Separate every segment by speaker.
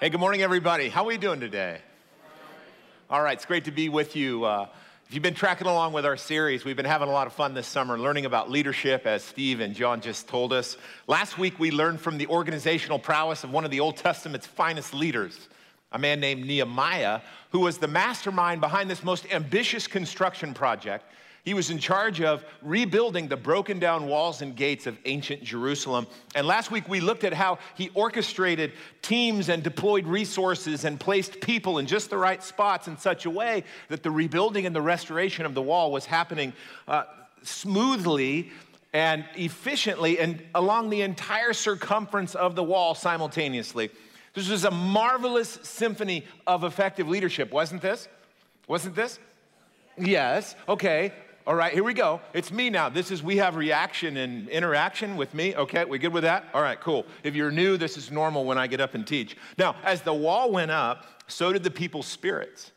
Speaker 1: Hey, good morning, everybody. How are we doing today? All right, it's great to be with you. Uh, if you've been tracking along with our series, we've been having a lot of fun this summer learning about leadership, as Steve and John just told us. Last week, we learned from the organizational prowess of one of the Old Testament's finest leaders, a man named Nehemiah, who was the mastermind behind this most ambitious construction project he was in charge of rebuilding the broken down walls and gates of ancient Jerusalem. And last week we looked at how he orchestrated teams and deployed resources and placed people in just the right spots in such a way that the rebuilding and the restoration of the wall was happening uh, smoothly and efficiently and along the entire circumference of the wall simultaneously. This was a marvelous symphony of effective leadership, wasn't this? Wasn't this? Yes. Okay. All right, here we go. It's me now. This is, we have reaction and interaction with me. Okay, we good with that? All right, cool. If you're new, this is normal when I get up and teach. Now, as the wall went up, so did the people's spirits.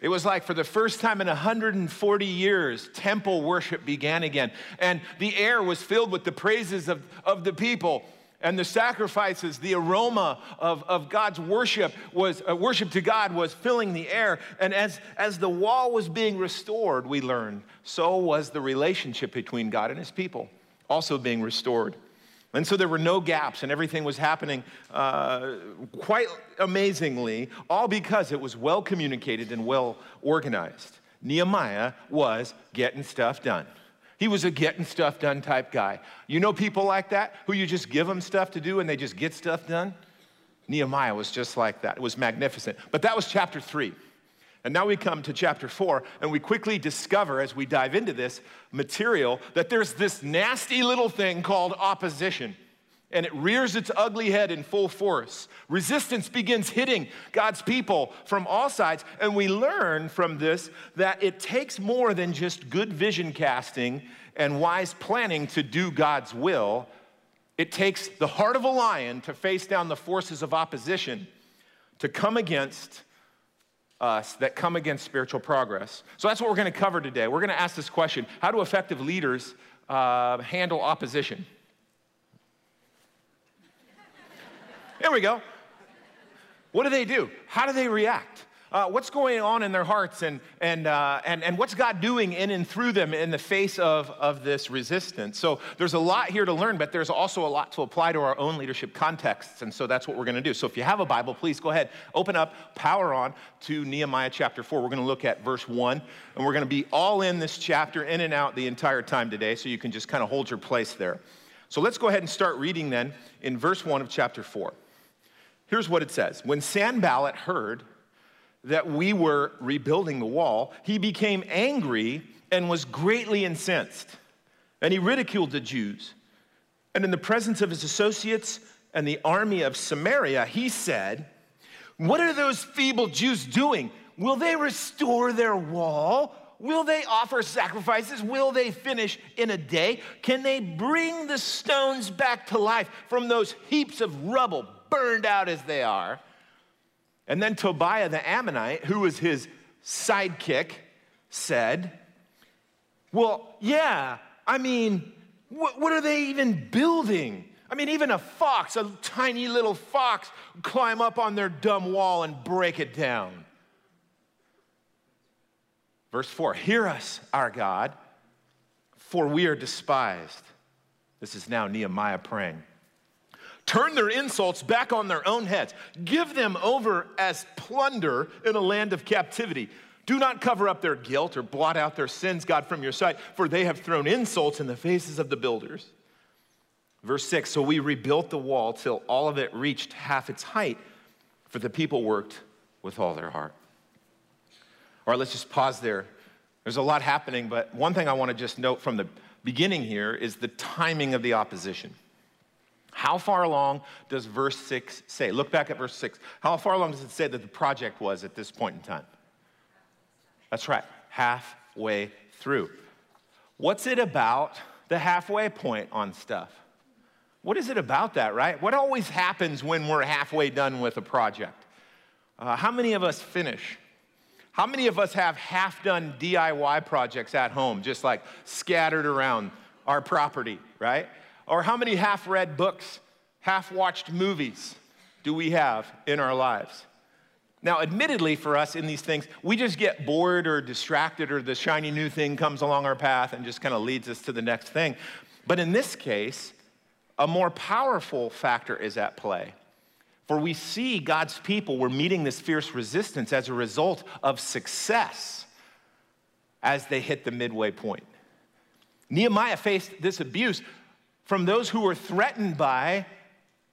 Speaker 1: It was like for the first time in 140 years, temple worship began again. And the air was filled with the praises of, of the people and the sacrifices, the aroma of, of God's worship was uh, worship to God was filling the air. And as, as the wall was being restored, we learned, so was the relationship between God and his people also being restored. And so there were no gaps, and everything was happening uh, quite amazingly, all because it was well communicated and well organized. Nehemiah was getting stuff done. He was a getting stuff done type guy. You know people like that who you just give them stuff to do and they just get stuff done? Nehemiah was just like that. It was magnificent. But that was chapter three. And now we come to chapter four, and we quickly discover as we dive into this material that there's this nasty little thing called opposition and it rears its ugly head in full force. Resistance begins hitting God's people from all sides, and we learn from this that it takes more than just good vision casting and wise planning to do God's will. It takes the heart of a lion to face down the forces of opposition to come against us that come against spiritual progress. So that's what we're going to cover today. We're going to ask this question How do effective leaders uh, handle opposition? There we go. What do they do? How do they react? Uh, what's going on in their hearts and, and, uh, and, and what's God doing in and through them in the face of, of this resistance? So there's a lot here to learn, but there's also a lot to apply to our own leadership contexts. And so that's what we're going to do. So if you have a Bible, please go ahead, open up, power on to Nehemiah chapter 4. We're going to look at verse 1, and we're going to be all in this chapter, in and out the entire time today, so you can just kind of hold your place there. So let's go ahead and start reading then in verse 1 of chapter 4. Here's what it says When Sanballat heard that we were rebuilding the wall, he became angry and was greatly incensed. And he ridiculed the Jews. And in the presence of his associates and the army of Samaria, he said, What are those feeble Jews doing? Will they restore their wall? Will they offer sacrifices? Will they finish in a day? Can they bring the stones back to life from those heaps of rubble burned out as they are. And then Tobiah the Ammonite, who was his sidekick, said, Well, yeah, I mean, what, what are they even building? I mean, even a fox, a tiny little fox, climb up on their dumb wall and break it down. Verse 4 Hear us, our God, for we are despised. This is now Nehemiah praying. Turn their insults back on their own heads. Give them over as plunder in a land of captivity. Do not cover up their guilt or blot out their sins, God, from your sight, for they have thrown insults in the faces of the builders. Verse 6 So we rebuilt the wall till all of it reached half its height, for the people worked with all their heart. All right, let's just pause there. There's a lot happening, but one thing I want to just note from the beginning here is the timing of the opposition. How far along does verse 6 say? Look back at verse 6. How far along does it say that the project was at this point in time? That's right, halfway through. What's it about the halfway point on stuff? What is it about that, right? What always happens when we're halfway done with a project? Uh, how many of us finish? How many of us have half done DIY projects at home, just like scattered around our property, right? Or how many half read books, half watched movies, do we have in our lives? Now, admittedly, for us in these things, we just get bored or distracted, or the shiny new thing comes along our path and just kind of leads us to the next thing. But in this case, a more powerful factor is at play. For we see God's people were meeting this fierce resistance as a result of success as they hit the midway point. Nehemiah faced this abuse from those who were threatened by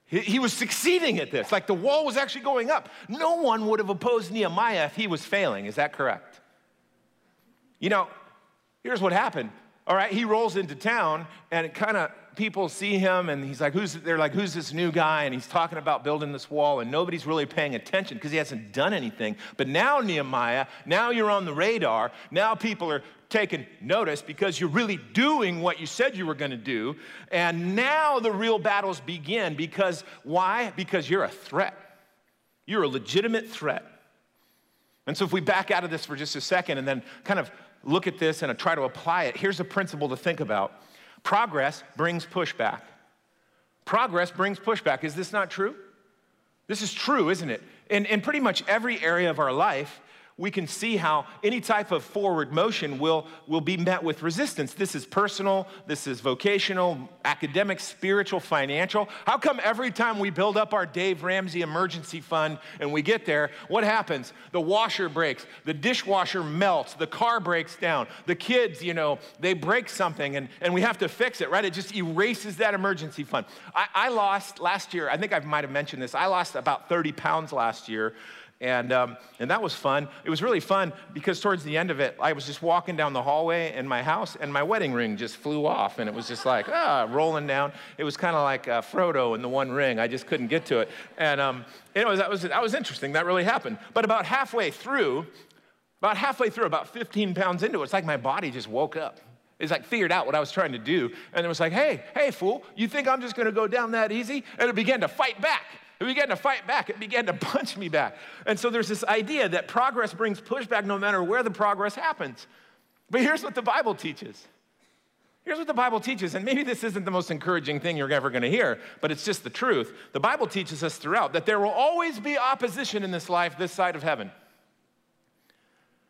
Speaker 1: he, was succeeding at this. Like the wall was actually going up. No one would have opposed Nehemiah if he was failing. Is that correct? You know, here's what happened. All right, he rolls into town and it kind of people see him and he's like, who's, they're like, who's this new guy? And he's talking about building this wall and nobody's really paying attention because he hasn't done anything. But now, Nehemiah, now you're on the radar. Now people are taking notice because you're really doing what you said you were going to do. And now the real battles begin because why? Because you're a threat. You're a legitimate threat. And so if we back out of this for just a second and then kind of look at this and try to apply it, here's a principle to think about Progress brings pushback. Progress brings pushback. Is this not true? This is true, isn't it? In, in pretty much every area of our life, we can see how any type of forward motion will, will be met with resistance. This is personal, this is vocational, academic, spiritual, financial. How come every time we build up our Dave Ramsey emergency fund and we get there, what happens? The washer breaks, the dishwasher melts, the car breaks down, the kids, you know, they break something and, and we have to fix it, right? It just erases that emergency fund. I, I lost last year, I think I might have mentioned this, I lost about 30 pounds last year and, um, and that was fun. It was really fun because towards the end of it, I was just walking down the hallway in my house and my wedding ring just flew off. And it was just like, ah, rolling down. It was kind of like uh, Frodo in the One Ring. I just couldn't get to it. And um, it that, was, that was interesting. That really happened. But about halfway through, about halfway through, about 15 pounds into it, it's like my body just woke up. It's like figured out what I was trying to do. And it was like, hey, hey, fool, you think I'm just going to go down that easy? And it began to fight back. It began to fight back. It began to punch me back. And so there's this idea that progress brings pushback no matter where the progress happens. But here's what the Bible teaches. Here's what the Bible teaches, and maybe this isn't the most encouraging thing you're ever going to hear, but it's just the truth. The Bible teaches us throughout that there will always be opposition in this life, this side of heaven.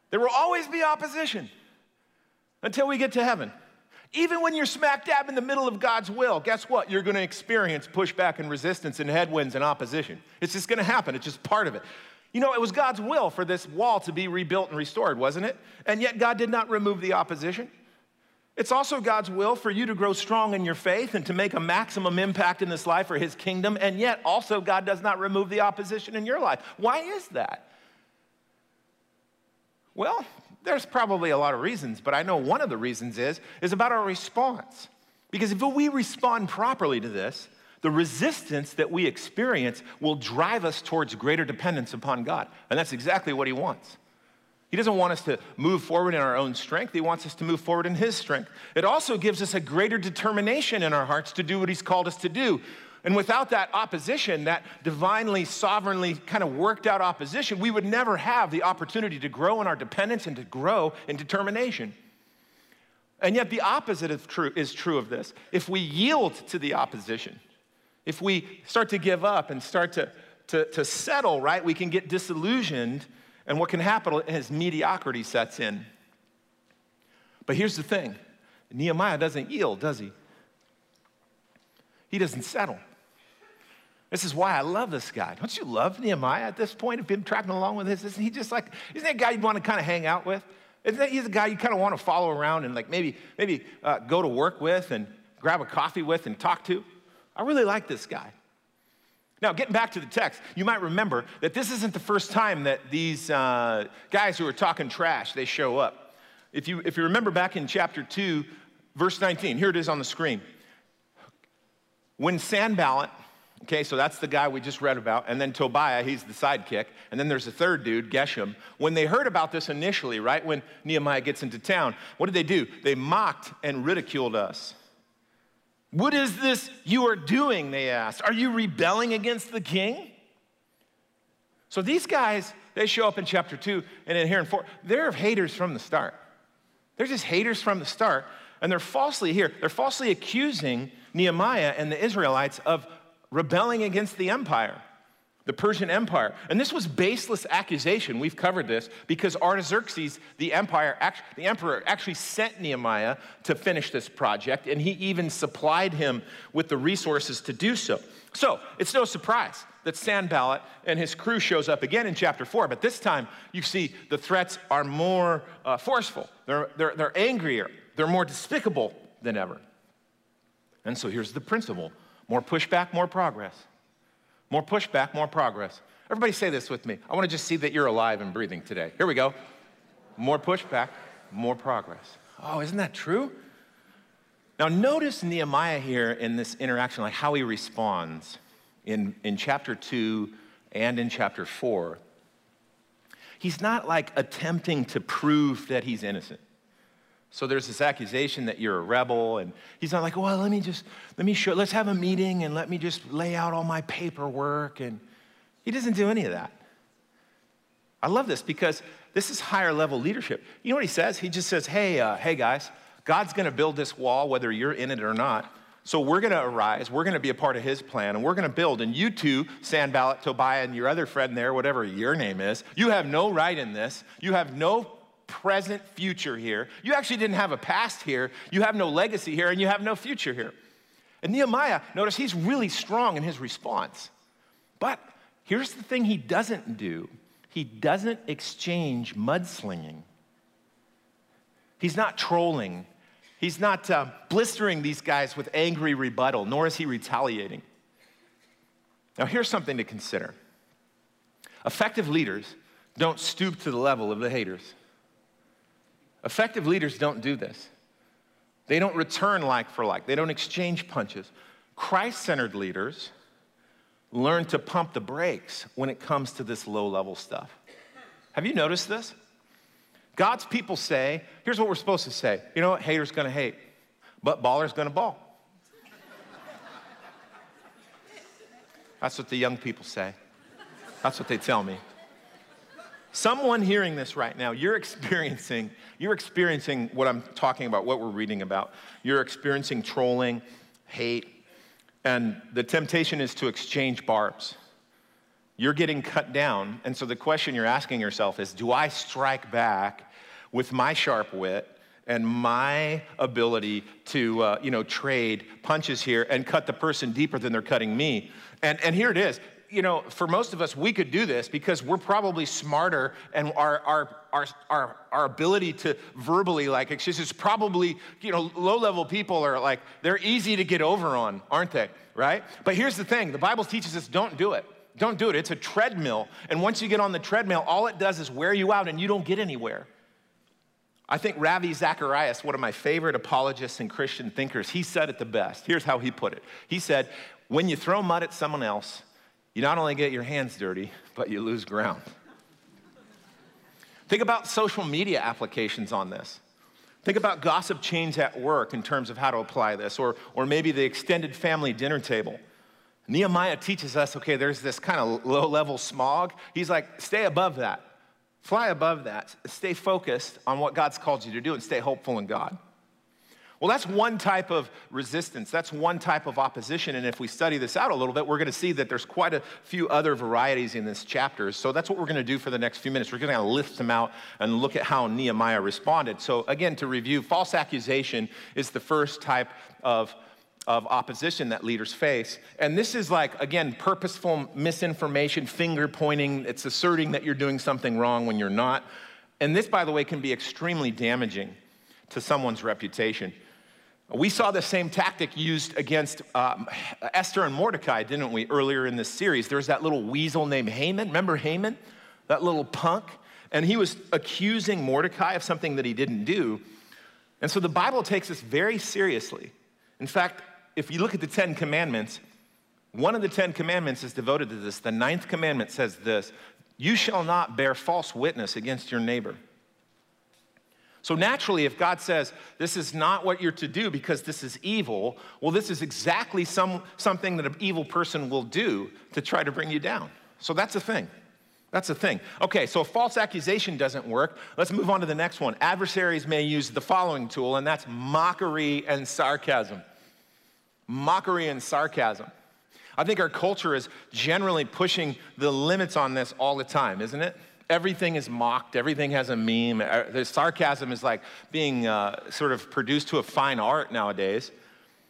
Speaker 1: There will always be opposition until we get to heaven. Even when you're smack dab in the middle of God's will, guess what? You're going to experience pushback and resistance and headwinds and opposition. It's just going to happen. It's just part of it. You know, it was God's will for this wall to be rebuilt and restored, wasn't it? And yet God did not remove the opposition. It's also God's will for you to grow strong in your faith and to make a maximum impact in this life for His kingdom. And yet, also, God does not remove the opposition in your life. Why is that? Well, there's probably a lot of reasons, but I know one of the reasons is, is about our response. Because if we respond properly to this, the resistance that we experience will drive us towards greater dependence upon God. And that's exactly what He wants. He doesn't want us to move forward in our own strength. He wants us to move forward in His strength. It also gives us a greater determination in our hearts to do what He's called us to do. And without that opposition, that divinely, sovereignly kind of worked out opposition, we would never have the opportunity to grow in our dependence and to grow in determination. And yet, the opposite is true, is true of this. If we yield to the opposition, if we start to give up and start to, to, to settle, right, we can get disillusioned, and what can happen is mediocrity sets in. But here's the thing Nehemiah doesn't yield, does he? He doesn't settle. This is why I love this guy. Don't you love Nehemiah at this point? Have been tracking along with this? Isn't he just like, isn't that a guy you'd want to kind of hang out with? Isn't that he's a guy you kind of want to follow around and like maybe, maybe uh, go to work with and grab a coffee with and talk to? I really like this guy. Now, getting back to the text, you might remember that this isn't the first time that these uh, guys who are talking trash, they show up. If you, if you remember back in chapter 2, verse 19, here it is on the screen. When Sanballat, okay, so that's the guy we just read about, and then Tobiah, he's the sidekick, and then there's a third dude, Geshem. When they heard about this initially, right, when Nehemiah gets into town, what did they do? They mocked and ridiculed us. What is this you are doing? They asked. Are you rebelling against the king? So these guys, they show up in chapter two and in here in four. They're haters from the start. They're just haters from the start. And they're falsely here, they're falsely accusing Nehemiah and the Israelites of rebelling against the empire. the Persian Empire. And this was baseless accusation. We've covered this because Artaxerxes, the empire, the emperor, actually sent Nehemiah to finish this project, and he even supplied him with the resources to do so. So it's no surprise that Sanballat and his crew shows up again in chapter four, but this time you see the threats are more uh, forceful. They're, they're, they're angrier. They're more despicable than ever. And so here's the principle more pushback, more progress. More pushback, more progress. Everybody say this with me. I want to just see that you're alive and breathing today. Here we go. More pushback, more progress. Oh, isn't that true? Now, notice Nehemiah here in this interaction, like how he responds in, in chapter 2 and in chapter 4. He's not like attempting to prove that he's innocent. So there's this accusation that you're a rebel, and he's not like, well, let me just, let me show, let's have a meeting and let me just lay out all my paperwork. And he doesn't do any of that. I love this because this is higher level leadership. You know what he says? He just says, hey, uh, hey guys, God's gonna build this wall whether you're in it or not. So we're gonna arise, we're gonna be a part of his plan, and we're gonna build. And you two, Sanballat, Tobiah, and your other friend there, whatever your name is, you have no right in this. You have no present future here. You actually didn't have a past here. You have no legacy here, and you have no future here. And Nehemiah, notice he's really strong in his response. But here's the thing he doesn't do he doesn't exchange mudslinging. He's not trolling. He's not uh, blistering these guys with angry rebuttal, nor is he retaliating. Now, here's something to consider effective leaders don't stoop to the level of the haters. Effective leaders don't do this. They don't return like for like, they don't exchange punches. Christ centered leaders learn to pump the brakes when it comes to this low level stuff. Have you noticed this? God's people say, here's what we're supposed to say. You know what? Haters gonna hate, but baller's gonna ball. That's what the young people say. That's what they tell me. Someone hearing this right now, you're experiencing, you're experiencing what I'm talking about, what we're reading about. You're experiencing trolling, hate, and the temptation is to exchange barbs. You're getting cut down, and so the question you're asking yourself is do I strike back with my sharp wit and my ability to uh, you know trade punches here and cut the person deeper than they're cutting me and, and here it is you know, for most of us, we could do this because we're probably smarter and our, our, our, our, our ability to verbally, like, excuse is probably, you know, low level people are like, they're easy to get over on, aren't they? Right? But here's the thing the Bible teaches us don't do it. Don't do it. It's a treadmill. And once you get on the treadmill, all it does is wear you out and you don't get anywhere. I think Ravi Zacharias, one of my favorite apologists and Christian thinkers, he said it the best. Here's how he put it He said, When you throw mud at someone else, you not only get your hands dirty, but you lose ground. Think about social media applications on this. Think about gossip chains at work in terms of how to apply this, or, or maybe the extended family dinner table. Nehemiah teaches us okay, there's this kind of low level smog. He's like, stay above that, fly above that, stay focused on what God's called you to do, and stay hopeful in God. Well, that's one type of resistance. That's one type of opposition. And if we study this out a little bit, we're going to see that there's quite a few other varieties in this chapter. So that's what we're going to do for the next few minutes. We're going to lift them out and look at how Nehemiah responded. So, again, to review, false accusation is the first type of of opposition that leaders face. And this is like, again, purposeful misinformation, finger pointing. It's asserting that you're doing something wrong when you're not. And this, by the way, can be extremely damaging to someone's reputation. We saw the same tactic used against um, Esther and Mordecai, didn't we, earlier in this series? There's that little weasel named Haman. Remember Haman? That little punk? And he was accusing Mordecai of something that he didn't do. And so the Bible takes this very seriously. In fact, if you look at the Ten Commandments, one of the Ten Commandments is devoted to this. The ninth commandment says this You shall not bear false witness against your neighbor. So, naturally, if God says, This is not what you're to do because this is evil, well, this is exactly some, something that an evil person will do to try to bring you down. So, that's a thing. That's a thing. Okay, so a false accusation doesn't work. Let's move on to the next one. Adversaries may use the following tool, and that's mockery and sarcasm. Mockery and sarcasm. I think our culture is generally pushing the limits on this all the time, isn't it? Everything is mocked, everything has a meme. Uh, the sarcasm is like being uh, sort of produced to a fine art nowadays.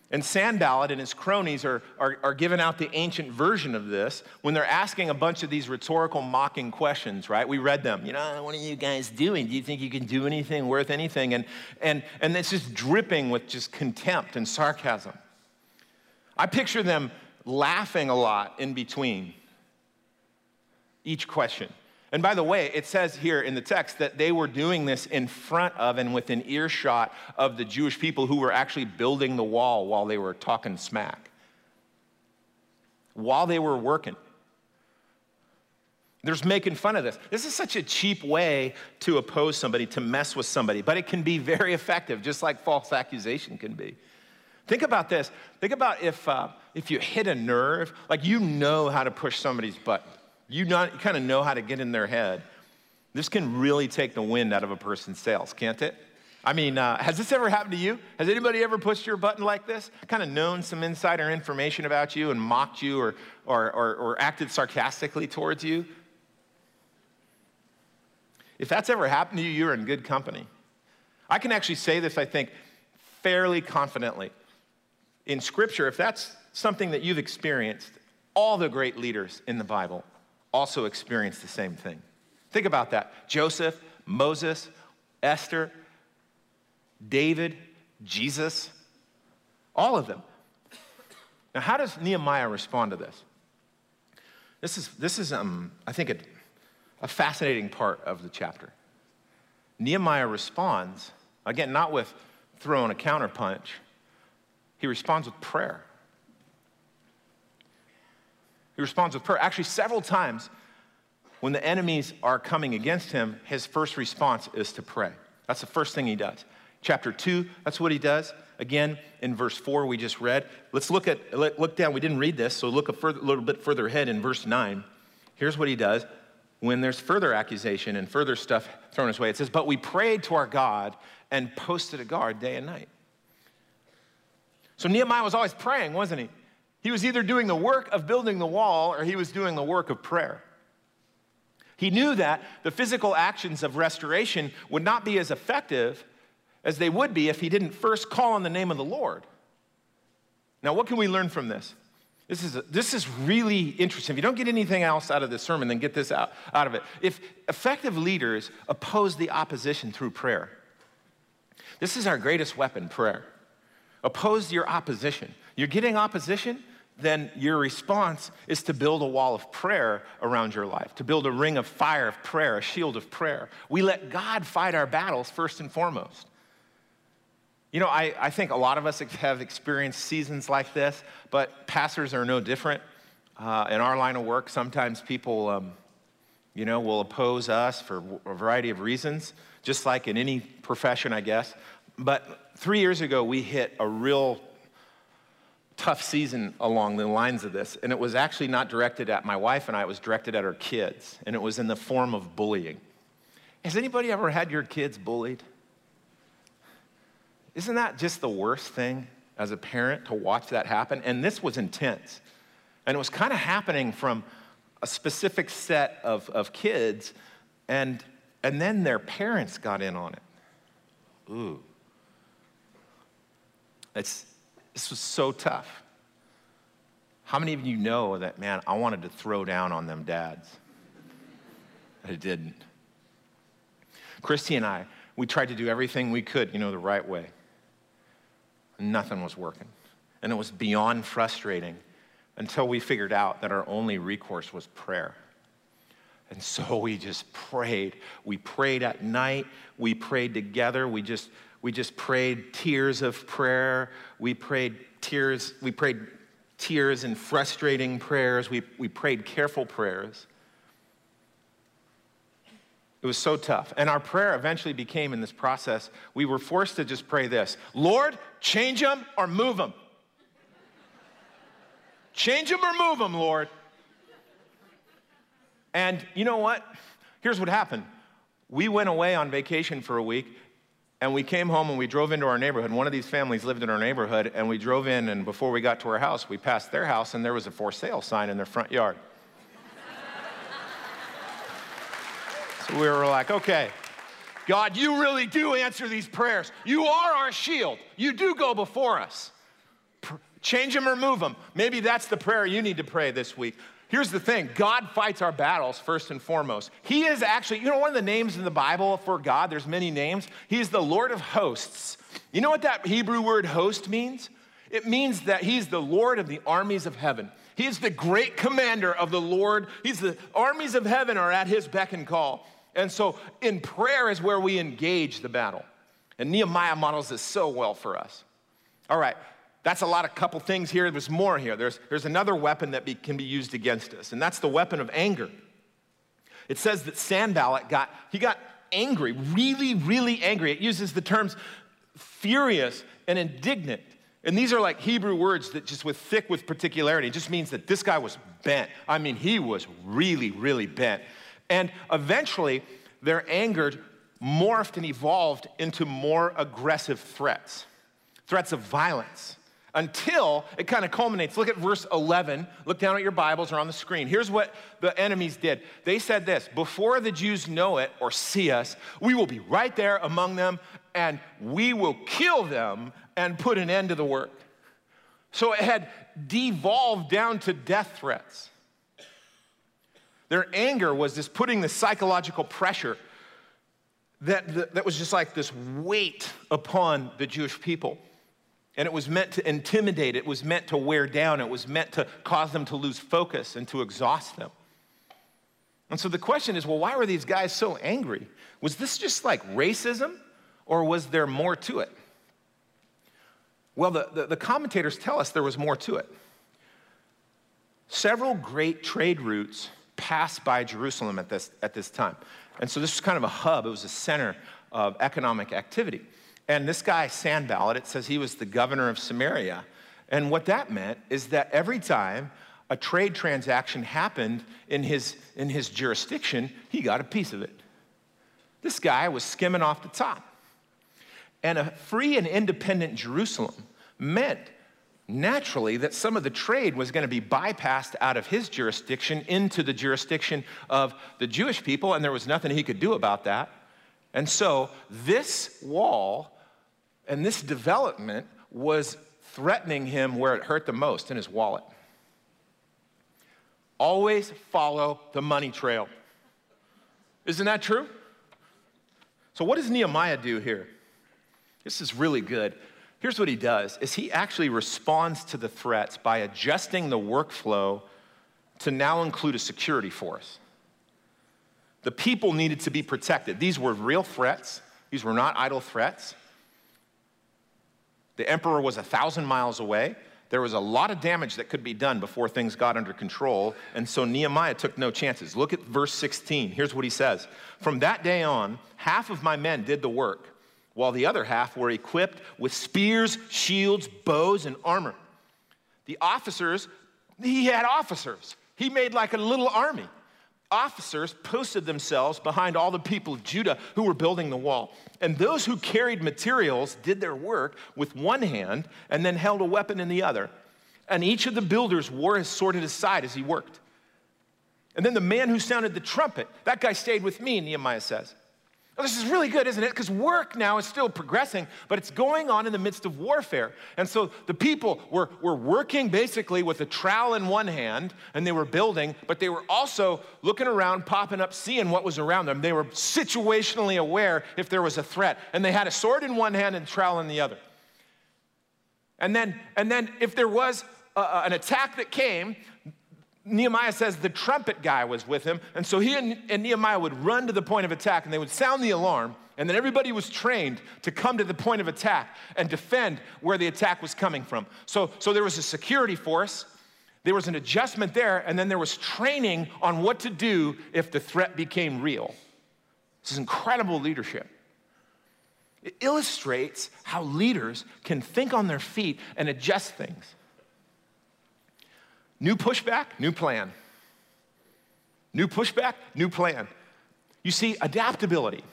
Speaker 1: And Sanballat and his cronies are, are, are giving out the ancient version of this when they're asking a bunch of these rhetorical, mocking questions, right? We read them. You know, what are you guys doing? Do you think you can do anything worth anything? And, and, and it's just dripping with just contempt and sarcasm. I picture them laughing a lot in between each question. And by the way, it says here in the text that they were doing this in front of and within earshot of the Jewish people who were actually building the wall while they were talking smack. While they were working. They're making fun of this. This is such a cheap way to oppose somebody, to mess with somebody, but it can be very effective, just like false accusation can be. Think about this. Think about if, uh, if you hit a nerve, like you know how to push somebody's button. You, kind of know how to get in their head. This can really take the wind out of a person's sails, can't it? I mean, uh, has this ever happened to you? Has anybody ever pushed your button like this? Kind of known some insider information about you and mocked you or, or, or, or acted sarcastically towards you? If that's ever happened to you, you're in good company. I can actually say this, I think, fairly confidently. In Scripture, if that's something that you've experienced, all the great leaders in the Bible also experienced the same thing. Think about that Joseph, Moses, Esther, David, Jesus, all of them. Now, how does Nehemiah respond to this? This is, this is um, I think, a, a fascinating part of the chapter. Nehemiah responds, again, not with throwing a counterpunch, he responds with prayer. He responds with prayer. Actually, several times when the enemies are coming against him, his first response is to pray. That's the first thing he does. Chapter 2, that's what he does. Again, in verse 4, we just read. Let's look at look down. We didn't read this, so look a further, little bit further ahead in verse 9. Here's what he does when there's further accusation and further stuff thrown his way. It says, But we prayed to our God and posted a guard day and night. So Nehemiah was always praying, wasn't he? He was either doing the work of building the wall or he was doing the work of prayer. He knew that the physical actions of restoration would not be as effective as they would be if he didn't first call on the name of the Lord. Now, what can we learn from this? This is, this is really interesting. If you don't get anything else out of this sermon, then get this out, out of it. If effective leaders oppose the opposition through prayer, this is our greatest weapon prayer. Oppose your opposition. You're getting opposition, then your response is to build a wall of prayer around your life, to build a ring of fire of prayer, a shield of prayer. We let God fight our battles first and foremost. You know, I, I think a lot of us have experienced seasons like this, but pastors are no different. Uh, in our line of work, sometimes people, um, you know, will oppose us for a variety of reasons, just like in any profession, I guess. But three years ago, we hit a real tough season along the lines of this. And it was actually not directed at my wife and I, it was directed at our kids. And it was in the form of bullying. Has anybody ever had your kids bullied? Isn't that just the worst thing as a parent to watch that happen? And this was intense. And it was kind of happening from a specific set of, of kids, and, and then their parents got in on it. Ooh. It's, this was so tough. How many of you know that, man, I wanted to throw down on them dads? I didn't. Christy and I, we tried to do everything we could, you know, the right way. Nothing was working. And it was beyond frustrating until we figured out that our only recourse was prayer. And so we just prayed. We prayed at night. We prayed together. We just we just prayed tears of prayer. We prayed tears, we prayed tears and frustrating prayers. We, we prayed careful prayers. It was so tough. And our prayer eventually became in this process, we were forced to just pray this Lord, change them or move them. change them or move them, Lord. And you know what? Here's what happened. We went away on vacation for a week And we came home and we drove into our neighborhood. One of these families lived in our neighborhood, and we drove in, and before we got to our house, we passed their house, and there was a for sale sign in their front yard. so we were like, okay, God, you really do answer these prayers. You are our shield. You do go before us. Change them or move them. Maybe that's the prayer you need to pray this week. Here's the thing God fights our battles first and foremost. He is actually, you know, one of the names in the Bible for God, there's many names. He is the Lord of hosts. You know what that Hebrew word host means? It means that He's the Lord of the armies of heaven. He is the great commander of the Lord. He's the armies of heaven are at His beck and call. And so in prayer is where we engage the battle. And Nehemiah models this so well for us. All right, that's a lot of couple things here. There's more here. There's, there's another weapon that be, can be used against us, and that's the weapon of anger. It says that Sanballat got, he got angry, really, really angry. It uses the terms furious and indignant. And these are like Hebrew words that just with thick with particularity. It just means that this guy was bent. I mean, he was really, really bent. And eventually, their anger morphed and evolved into more aggressive threats, threats of violence until it kind of culminates. Look at verse 11. Look down at your Bibles or on the screen. Here's what the enemies did. They said this Before the Jews know it or see us, we will be right there among them and we will kill them and put an end to the work. So it had devolved down to death threats. Their anger was this putting the psychological pressure that, that was just like this weight upon the Jewish people. And it was meant to intimidate, it was meant to wear down, it was meant to cause them to lose focus and to exhaust them. And so the question is well, why were these guys so angry? Was this just like racism, or was there more to it? Well, the, the, the commentators tell us there was more to it. Several great trade routes passed by Jerusalem at this, at this time. And so this was kind of a hub, it was a center of economic activity. And this guy, Sanballat, it says he was the governor of Samaria. And what that meant is that every time a trade transaction happened in his, in his jurisdiction, he got a piece of it. This guy was skimming off the top. And a free and independent Jerusalem meant naturally that some of the trade was going to be bypassed out of his jurisdiction into the jurisdiction of the Jewish people, and there was nothing he could do about that. And so this wall and this development was threatening him where it hurt the most in his wallet. Always follow the money trail. Isn't that true? So what does Nehemiah do here? This is really good. Here's what he does is he actually responds to the threats by adjusting the workflow to now include a security force. The people needed to be protected. These were real threats. These were not idle threats. The emperor was a thousand miles away. There was a lot of damage that could be done before things got under control. And so Nehemiah took no chances. Look at verse 16. Here's what he says From that day on, half of my men did the work, while the other half were equipped with spears, shields, bows, and armor. The officers, he had officers. He made like a little army officers posted themselves behind all the people of Judah who were building the wall. And those who carried materials did their work with one hand and then held a weapon in the other. And each of the builders wore his sword at his side as he worked. And then the man who sounded the trumpet, that guy stayed with me, Nehemiah says. Well, this is really good, isn't it? Because work now is still progressing, but it's going on in the midst of warfare. And so the people were, were working basically with a trowel in one hand, and they were building, but they were also looking around, popping up, seeing what was around them. They were situationally aware if there was a threat. And they had a sword in one hand and a trowel in the other. And then, and then if there was a, an attack that came, Nehemiah says the trumpet guy was with him. And so he and, and, Nehemiah would run to the point of attack and they would sound the alarm. And then everybody was trained to come to the point of attack and defend where the attack was coming from. So, so there was a security force, there was an adjustment there, and then there was training on what to do if the threat became real. This is incredible leadership. It illustrates how leaders can think on their feet and adjust things. New pushback, new plan. New pushback, new plan. You see, adaptability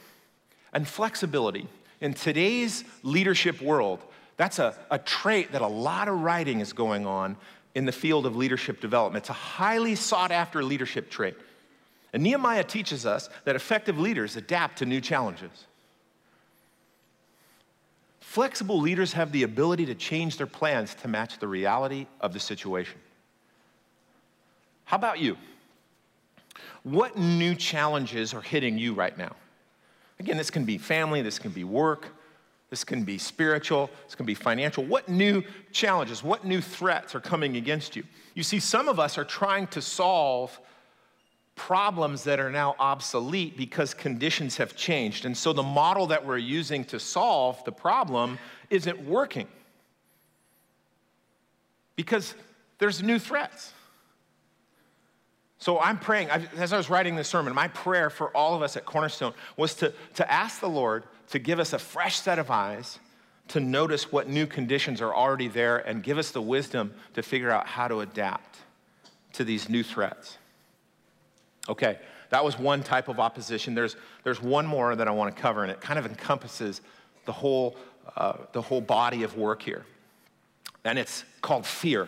Speaker 1: and flexibility In today's leadership world, that's a, a trait that a lot of writing is going on in the field of leadership development. It's a highly sought after leadership trait. And Nehemiah teaches us that effective leaders adapt to new challenges. Flexible leaders have the ability to change their plans to match the reality of the situation. How about you? What new challenges are hitting you right now? Again, this can be family, this can be work, this can be spiritual, this can be financial. What new challenges, what new threats are coming against you? You see, some of us are trying to solve problems that are now obsolete because conditions have changed. And so the model that we're using to solve the problem isn't working because there's new threats. So I'm praying, as I was writing this sermon, my prayer for all of us at Cornerstone was to, to ask the Lord to give us a fresh set of eyes to notice what new conditions are already there and give us the wisdom to figure out how to adapt to these new threats. Okay, that was one type of opposition. There's, there's one more that I want to cover, and it kind of encompasses the whole, uh, the whole body of work here. And it's called fear.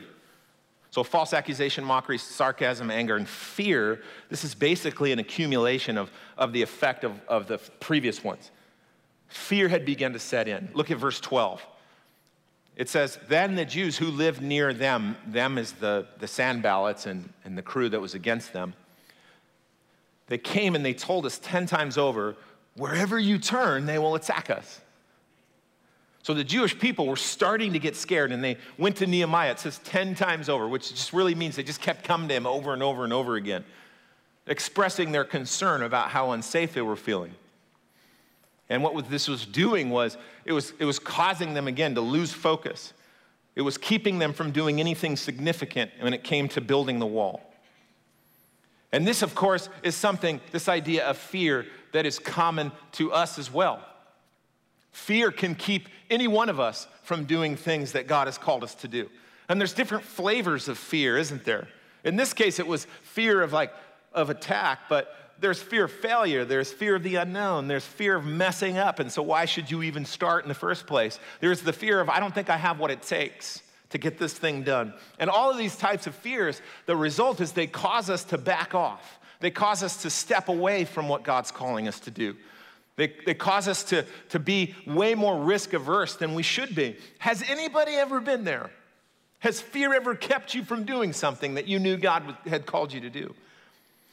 Speaker 1: So, false accusation, mockery, sarcasm, anger, and fear, this is basically an accumulation of, of the effect of, of the previous ones. Fear had begun to set in. Look at verse 12. It says, Then the Jews who lived near them, them is the, the Sanballats and, and the crew that was against them, they came and they told us 10 times over, wherever you turn, they will attack us. So the Jewish people were starting to get scared and they went to Nehemiah, it says 10 times over, which just really means they just kept coming to him over and over and over again, expressing their concern about how unsafe they were feeling. And what this was doing was it, was it was causing them again to lose focus. It was keeping them from doing anything significant when it came to building the wall. And this, of course, is something, this idea of fear, that is common to us as well. Fear can keep any one of us from doing things that God has called us to do. And there's different flavors of fear, isn't there? In this case, it was fear of like of attack, but there's fear of failure, there's fear of the unknown, there's fear of messing up, and so why should you even start in the first place? There's the fear of I don't think I have what it takes to get this thing done. And all of these types of fears, the result is they cause us to back off. They cause us to step away from what God's calling us to do. They, they cause us to, to be way more risk averse than we should be. Has anybody ever been there? Has fear ever kept you from doing something that you knew God had called you to do?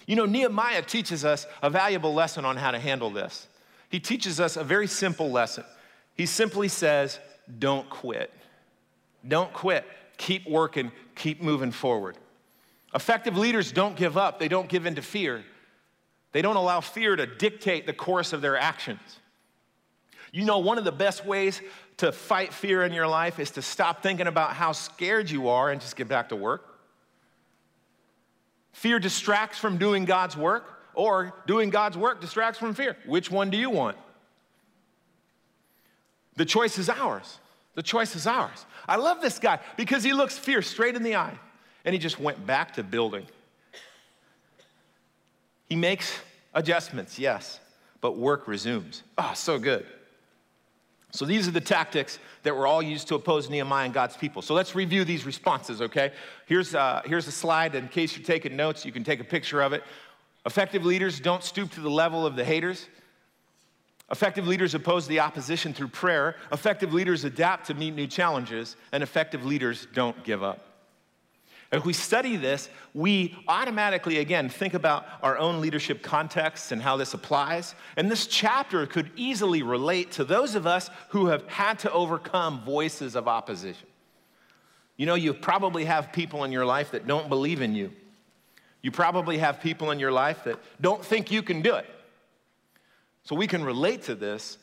Speaker 1: You know, Nehemiah teaches us a valuable lesson on how to handle this. He teaches us a very simple lesson. He simply says, Don't quit. Don't quit. Keep working, keep moving forward. Effective leaders don't give up, they don't give in to fear. They don't allow fear to dictate the course of their actions. You know, one of the best ways to fight fear in your life is to stop thinking about how scared you are and just get back to work. Fear distracts from doing God's work, or doing God's work distracts from fear. Which one do you want? The choice is ours. The choice is ours. I love this guy because he looks fear straight in the eye and he just went back to building. He makes adjustments, yes, but work resumes. Ah, oh, so good. So these are the tactics that were all used to oppose Nehemiah and God's people. So let's review these responses, okay? Here's, uh, here's a slide. In case you're taking notes, you can take a picture of it. Effective leaders don't stoop to the level of the haters. Effective leaders oppose the opposition through prayer. Effective leaders adapt to meet new challenges. And effective leaders don't give up. If we study this, we automatically, again, think about our own leadership contexts and how this applies. And this chapter could easily relate to those of us who have had to overcome voices of opposition. You know, you probably have people in your life that don't believe in you. You probably have people in your life that don't think you can do it. So we can relate to this.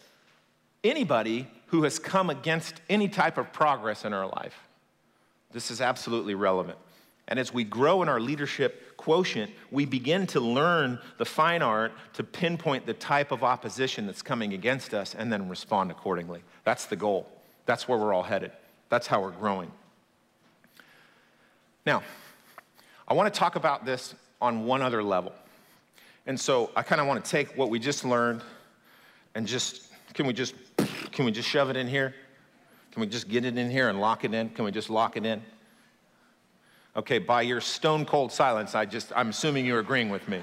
Speaker 1: Anybody who has come against any type of progress in our life, this is absolutely relevant. And as we grow in our leadership quotient, we begin to learn the fine art to pinpoint the type of opposition that's coming against us and then respond accordingly. That's the goal. That's where we're all headed. That's how we're growing. Now, I want to talk about this on one other level. And so I kind of want to take what we just learned and just, can we just can we just shove it in here? Can we just get it in here and lock it in? Can we just lock it in? Okay, by your stone cold silence, I just, I'm assuming you're agreeing with me.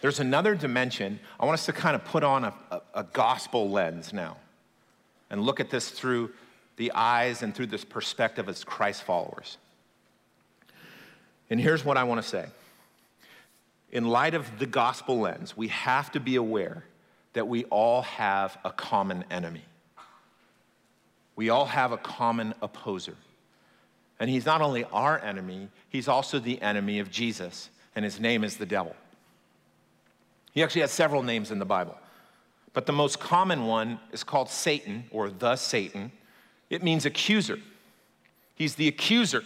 Speaker 1: There's another dimension. I want us to kind of put on a, a, a gospel lens now and look at this through the eyes and through this perspective as Christ followers. And here's what I want to say. In light of the gospel lens, we have to be aware that we all have a common enemy. We all have a common opposer. And he's not only our enemy, he's also the enemy of Jesus, and his name is the devil. He actually has several names in the Bible, but the most common one is called Satan or the Satan. It means accuser. He's the accuser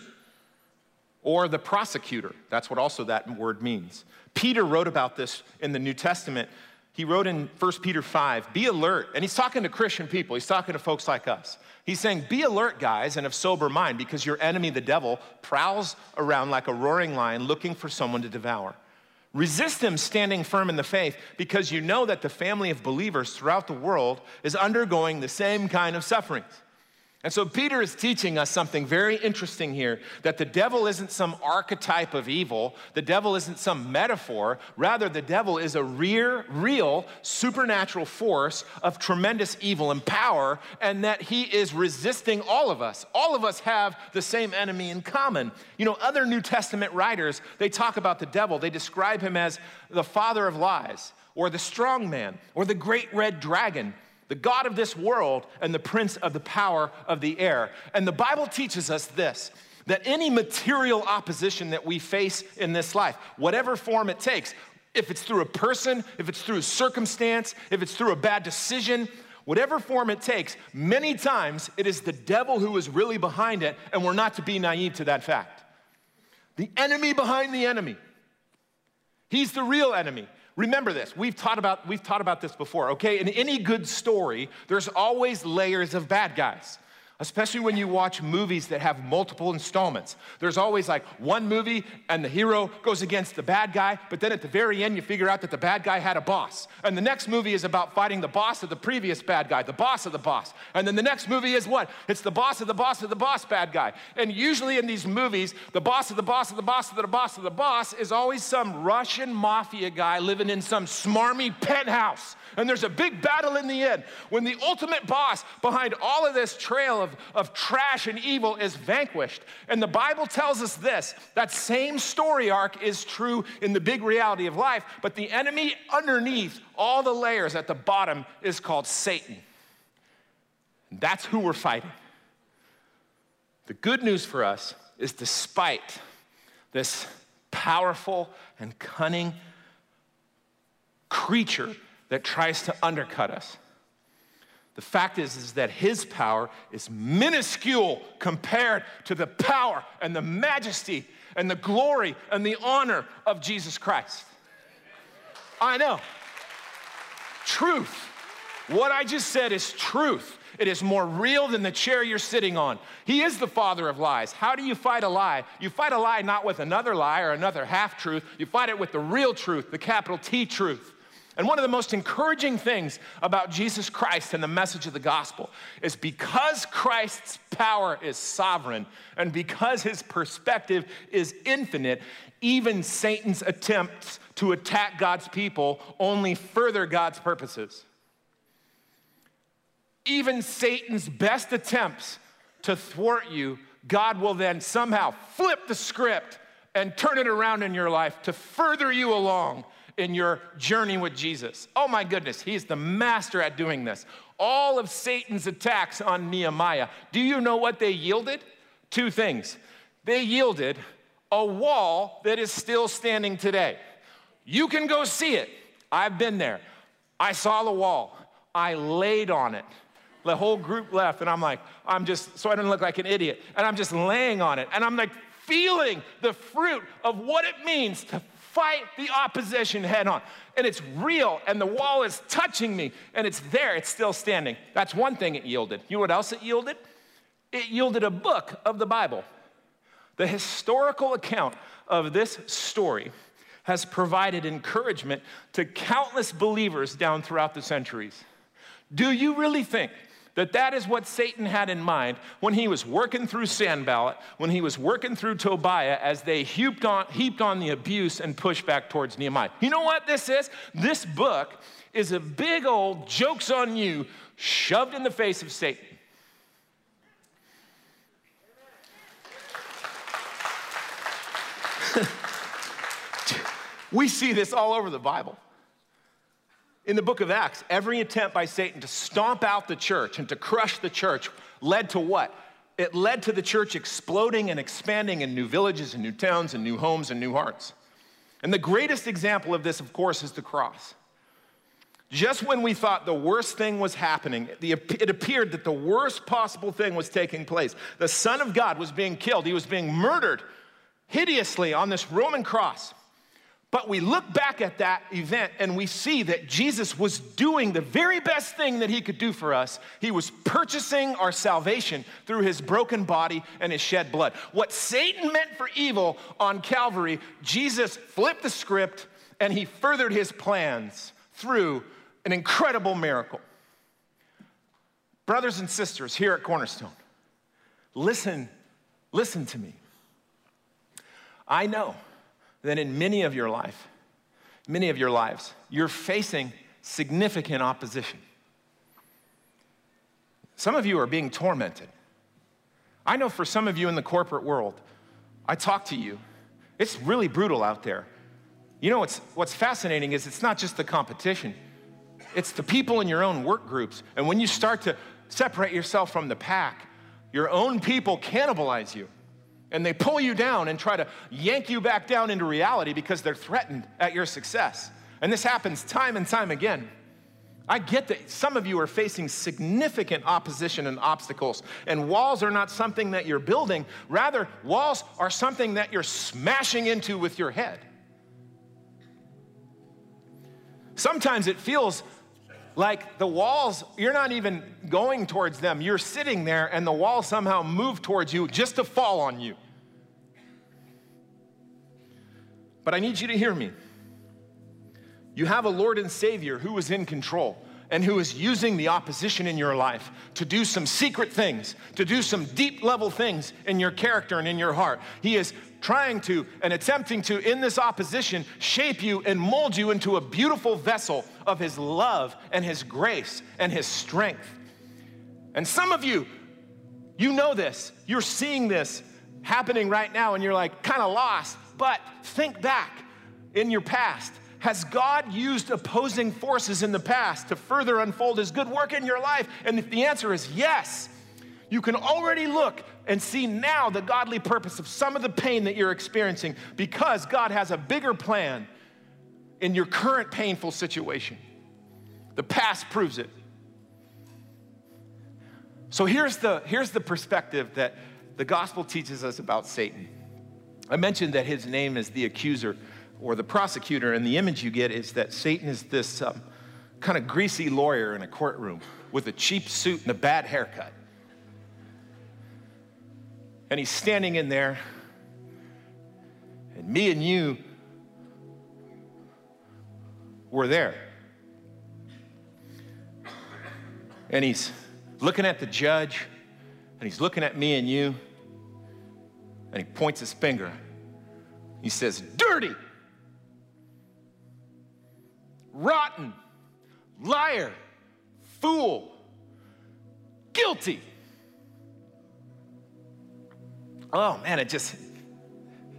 Speaker 1: or the prosecutor. That's what also that word means. Peter wrote about this in the New Testament. He wrote in 1 Peter 5, be alert. And he's talking to Christian people, he's talking to folks like us. He's saying, Be alert, guys, and of sober mind, because your enemy, the devil, prowls around like a roaring lion looking for someone to devour. Resist him standing firm in the faith because you know that the family of believers throughout the world is undergoing the same kind of sufferings. And so Peter is teaching us something very interesting here that the devil isn't some archetype of evil, the devil isn't some metaphor, rather, the devil is a real, real supernatural force of tremendous evil and power, and that he is resisting all of us. All of us have the same enemy in common. You know, other New Testament writers, they talk about the devil, they describe him as the father of lies, or the strong man, or the great red dragon the God of this world and the prince of the power of the air. And the Bible teaches us this that any material opposition that we face in this life, whatever form it takes, if it's through a person, if it's through a circumstance, if it's through a bad decision, whatever form it takes, many times it is the devil who is really behind it, and we're not to be naive to that fact. The enemy behind the enemy. He's the real enemy. Remember this. We've taught about we've taught about this before, okay? In any good story, there's always layers of bad guys especially when you watch movies that have multiple installments. There's always like one movie and the hero goes against the bad guy, but then at the very end you figure out that the bad guy had a boss. And the next movie is about fighting the boss of the previous bad guy, the boss of the boss. And then the next movie is what? It's the boss of the boss of the boss bad guy. And usually in these movies, the boss of the boss of the boss of the boss of the boss is always some Russian mafia guy living in some smarmy penthouse and there's a big battle in the end when the ultimate boss behind all of this trail of, of trash and evil is vanquished. And the Bible tells us this that same story arc is true in the big reality of life, but the enemy underneath all the layers at the bottom is called Satan. That's who we're fighting. The good news for us is despite this powerful and cunning creature that tries to undercut us. The fact is, is that his power is minuscule compared to the power and the majesty and the glory and the honor of Jesus Christ. I know. Truth. What I just said is truth. It is more real than the chair you're sitting on. He is the father of lies. How do you fight a lie? You fight a lie not with another lie or another half truth. You fight it with the real truth, the capital T truth. And one of the most encouraging things about Jesus Christ and the message of the gospel is because Christ's power is sovereign and because his perspective is infinite, even Satan's attempts to attack God's people only further God's purposes. Even Satan's best attempts to thwart you, God will then somehow flip the script and turn it around in your life to further you along in your journey with Jesus. Oh my goodness, he's the master at doing this. All of Satan's attacks on Nehemiah, do you know what they yielded? Two things. They yielded a wall that is still standing today. You can go see it. I've been there. I saw the wall. I laid on it. The whole group left, and I'm like, I'm just, so I didn't look like an idiot. And I'm just laying on it. And I'm like feeling the fruit of what it means to fight the opposition head on. And it's real, and the wall is touching me, and it's there, it's still standing. That's one thing it yielded. You know what else it yielded? It yielded a book of the Bible. The historical account of this story has provided encouragement to countless believers down throughout the centuries. Do you really think that that is what Satan had in mind when he was working through Sanballat, when he was working through Tobiah as they heaped on, heaped on the abuse and pushback towards Nehemiah? You know what this is? This book is a big old jokes on you shoved in the face of Satan. we see this all over the Bible. In the book of Acts, every attempt by Satan to stomp out the church and to crush the church led to what? It led to the church exploding and expanding in new villages and new towns and new homes and new hearts. And the greatest example of this, of course, is the cross. Just when we thought the worst thing was happening, it appeared that the worst possible thing was taking place. The Son of God was being killed, he was being murdered hideously on this Roman cross. But we look back at that event and we see that Jesus was doing the very best thing that he could do for us. He was purchasing our salvation through his broken body and his shed blood. What Satan meant for evil on Calvary, Jesus flipped the script and he furthered his plans through an incredible miracle. Brothers and sisters here at Cornerstone, listen, listen to me. I know that in many of your life, many of your lives, you're facing significant opposition. Some of you are being tormented. I know for some of you in the corporate world, I talk to you, it's really brutal out there. You know what's, what's fascinating is it's not just the competition, it's the people in your own work groups. And when you start to separate yourself from the pack, your own people cannibalize you and they pull you down and try to yank you back down into reality because they're threatened at your success. And this happens time and time again. I get that some of you are facing significant opposition and obstacles, and walls are not something that you're building. Rather, walls are something that you're smashing into with your head. Sometimes it feels like the walls, you're not even going towards them. You're sitting there, and the walls somehow move towards you just to fall on you. But I need you to hear me. You have a Lord and Savior who is in control and who is using the opposition in your life to do some secret things, to do some deep level things in your character and in your heart. He is trying to and attempting to, in this opposition, shape you and mold you into a beautiful vessel of His love and His grace and His strength. And some of you, you know this, you're seeing this happening right now, and you're like kind of lost. But think back in your past. Has God used opposing forces in the past to further unfold His good work in your life? And if the answer is yes, you can already look and see now the godly purpose of some of the pain that you're experiencing because God has a bigger plan in your current painful situation. The past proves it. So here's the, here's the perspective that the gospel teaches us about Satan. I mentioned that his name is the accuser or the prosecutor, and the image you get is that Satan is this um, kind of greasy lawyer in a courtroom with a cheap suit and a bad haircut. And he's standing in there, and me and you were there. And he's looking at the judge, and he's looking at me and you and he points his finger. He says, Dirty, rotten, liar, fool, guilty. Oh man, it just,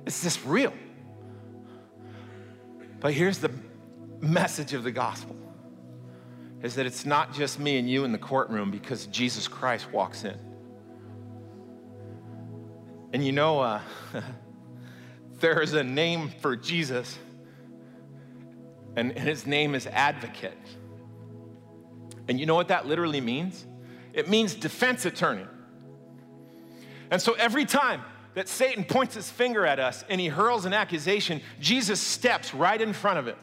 Speaker 1: it's just real. But here's the message of the gospel is that it's not just me and you in the courtroom because Jesus Christ walks in. And you know, uh, there is a name for Jesus, and his name is Advocate. And you know what that literally means? It means defense attorney. And so every time that Satan points his finger at us and he hurls an accusation, Jesus steps right in front of it.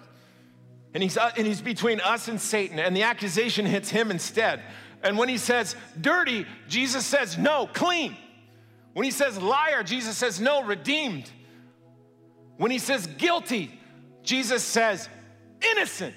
Speaker 1: And he's, uh, and he's between us and Satan, and the accusation hits him instead. And when he says dirty, Jesus says, no, clean. When he says liar, Jesus says, no, redeemed. When he says guilty, Jesus says innocent.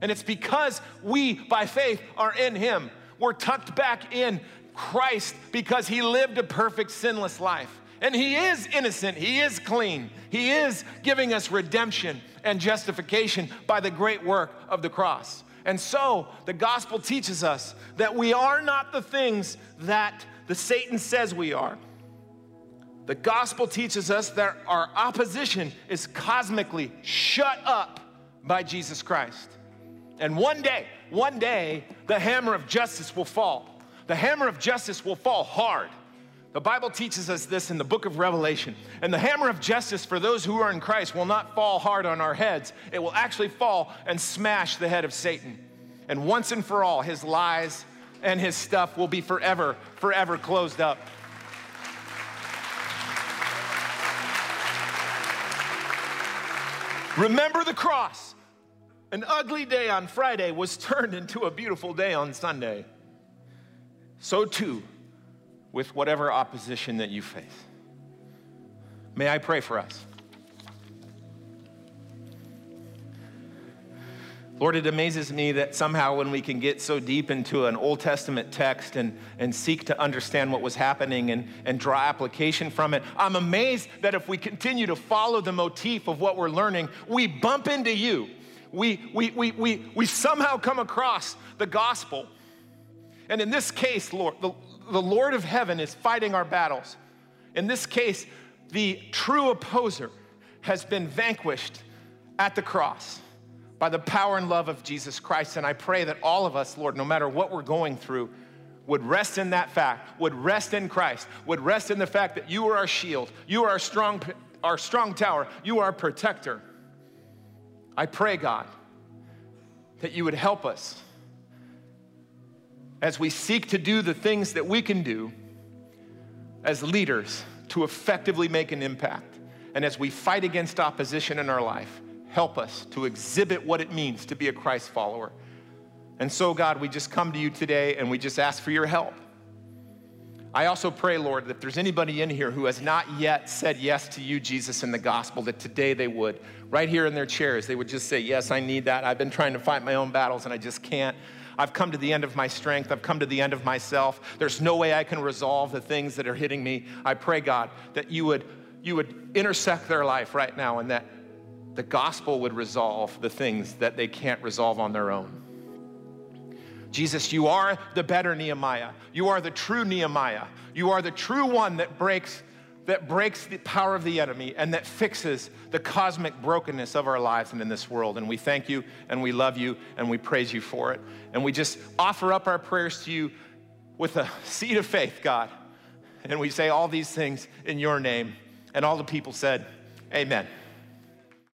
Speaker 1: And it's because we, by faith, are in Him. We're tucked back in Christ because He lived a perfect, sinless life. And He is innocent, He is clean, He is giving us redemption and justification by the great work of the cross. And so the gospel teaches us that we are not the things that the Satan says we are. The gospel teaches us that our opposition is cosmically shut up by Jesus Christ. And one day, one day, the hammer of justice will fall. The hammer of justice will fall hard. The Bible teaches us this in the book of Revelation. And the hammer of justice for those who are in Christ will not fall hard on our heads, it will actually fall and smash the head of Satan. And once and for all, his lies and his stuff will be forever, forever closed up. Remember the cross. An ugly day on Friday was turned into a beautiful day on Sunday. So too with whatever opposition that you face. May I pray for us? Lord, it amazes me that somehow when we can get so deep into an Old Testament text and, and seek to understand what was happening and, and draw application from it, I'm amazed that if we continue to follow the motif of what we're learning, we bump into you we, we, we, we, we somehow come across the gospel. And in this case, Lord, the, the Lord of heaven is fighting our battles. In this case, the true opposer has been vanquished at the cross by the power and love of Jesus Christ. And I pray that all of us, Lord, no matter what we're going through, would rest in that fact, would rest in Christ, would rest in the fact that you are our shield, you are our strong, our strong tower, you are our protector. I pray, God, that you would help us as we seek to do the things that we can do as leaders to effectively make an impact. And as we fight against opposition in our life, help us to exhibit what it means to be a Christ follower. And so, God, we just come to you today and we just ask for your help. I also pray, Lord, that if there's anybody in here who has not yet said yes to you, Jesus, in the gospel, that today they would, right here in their chairs, they would just say, Yes, I need that. I've been trying to fight my own battles and I just can't. I've come to the end of my strength. I've come to the end of myself. There's no way I can resolve the things that are hitting me. I pray, God, that you would, you would intersect their life right now and that the gospel would resolve the things that they can't resolve on their own. Jesus, you are the better Nehemiah. You are the true Nehemiah. You are the true one that breaks that breaks the power of the enemy and that fixes the cosmic brokenness of our lives and in this world. And we thank you and we love you and we praise you for it. And we just offer up our prayers to you with a seed of faith, God. And we say all these things in your name. And all the people said, Amen.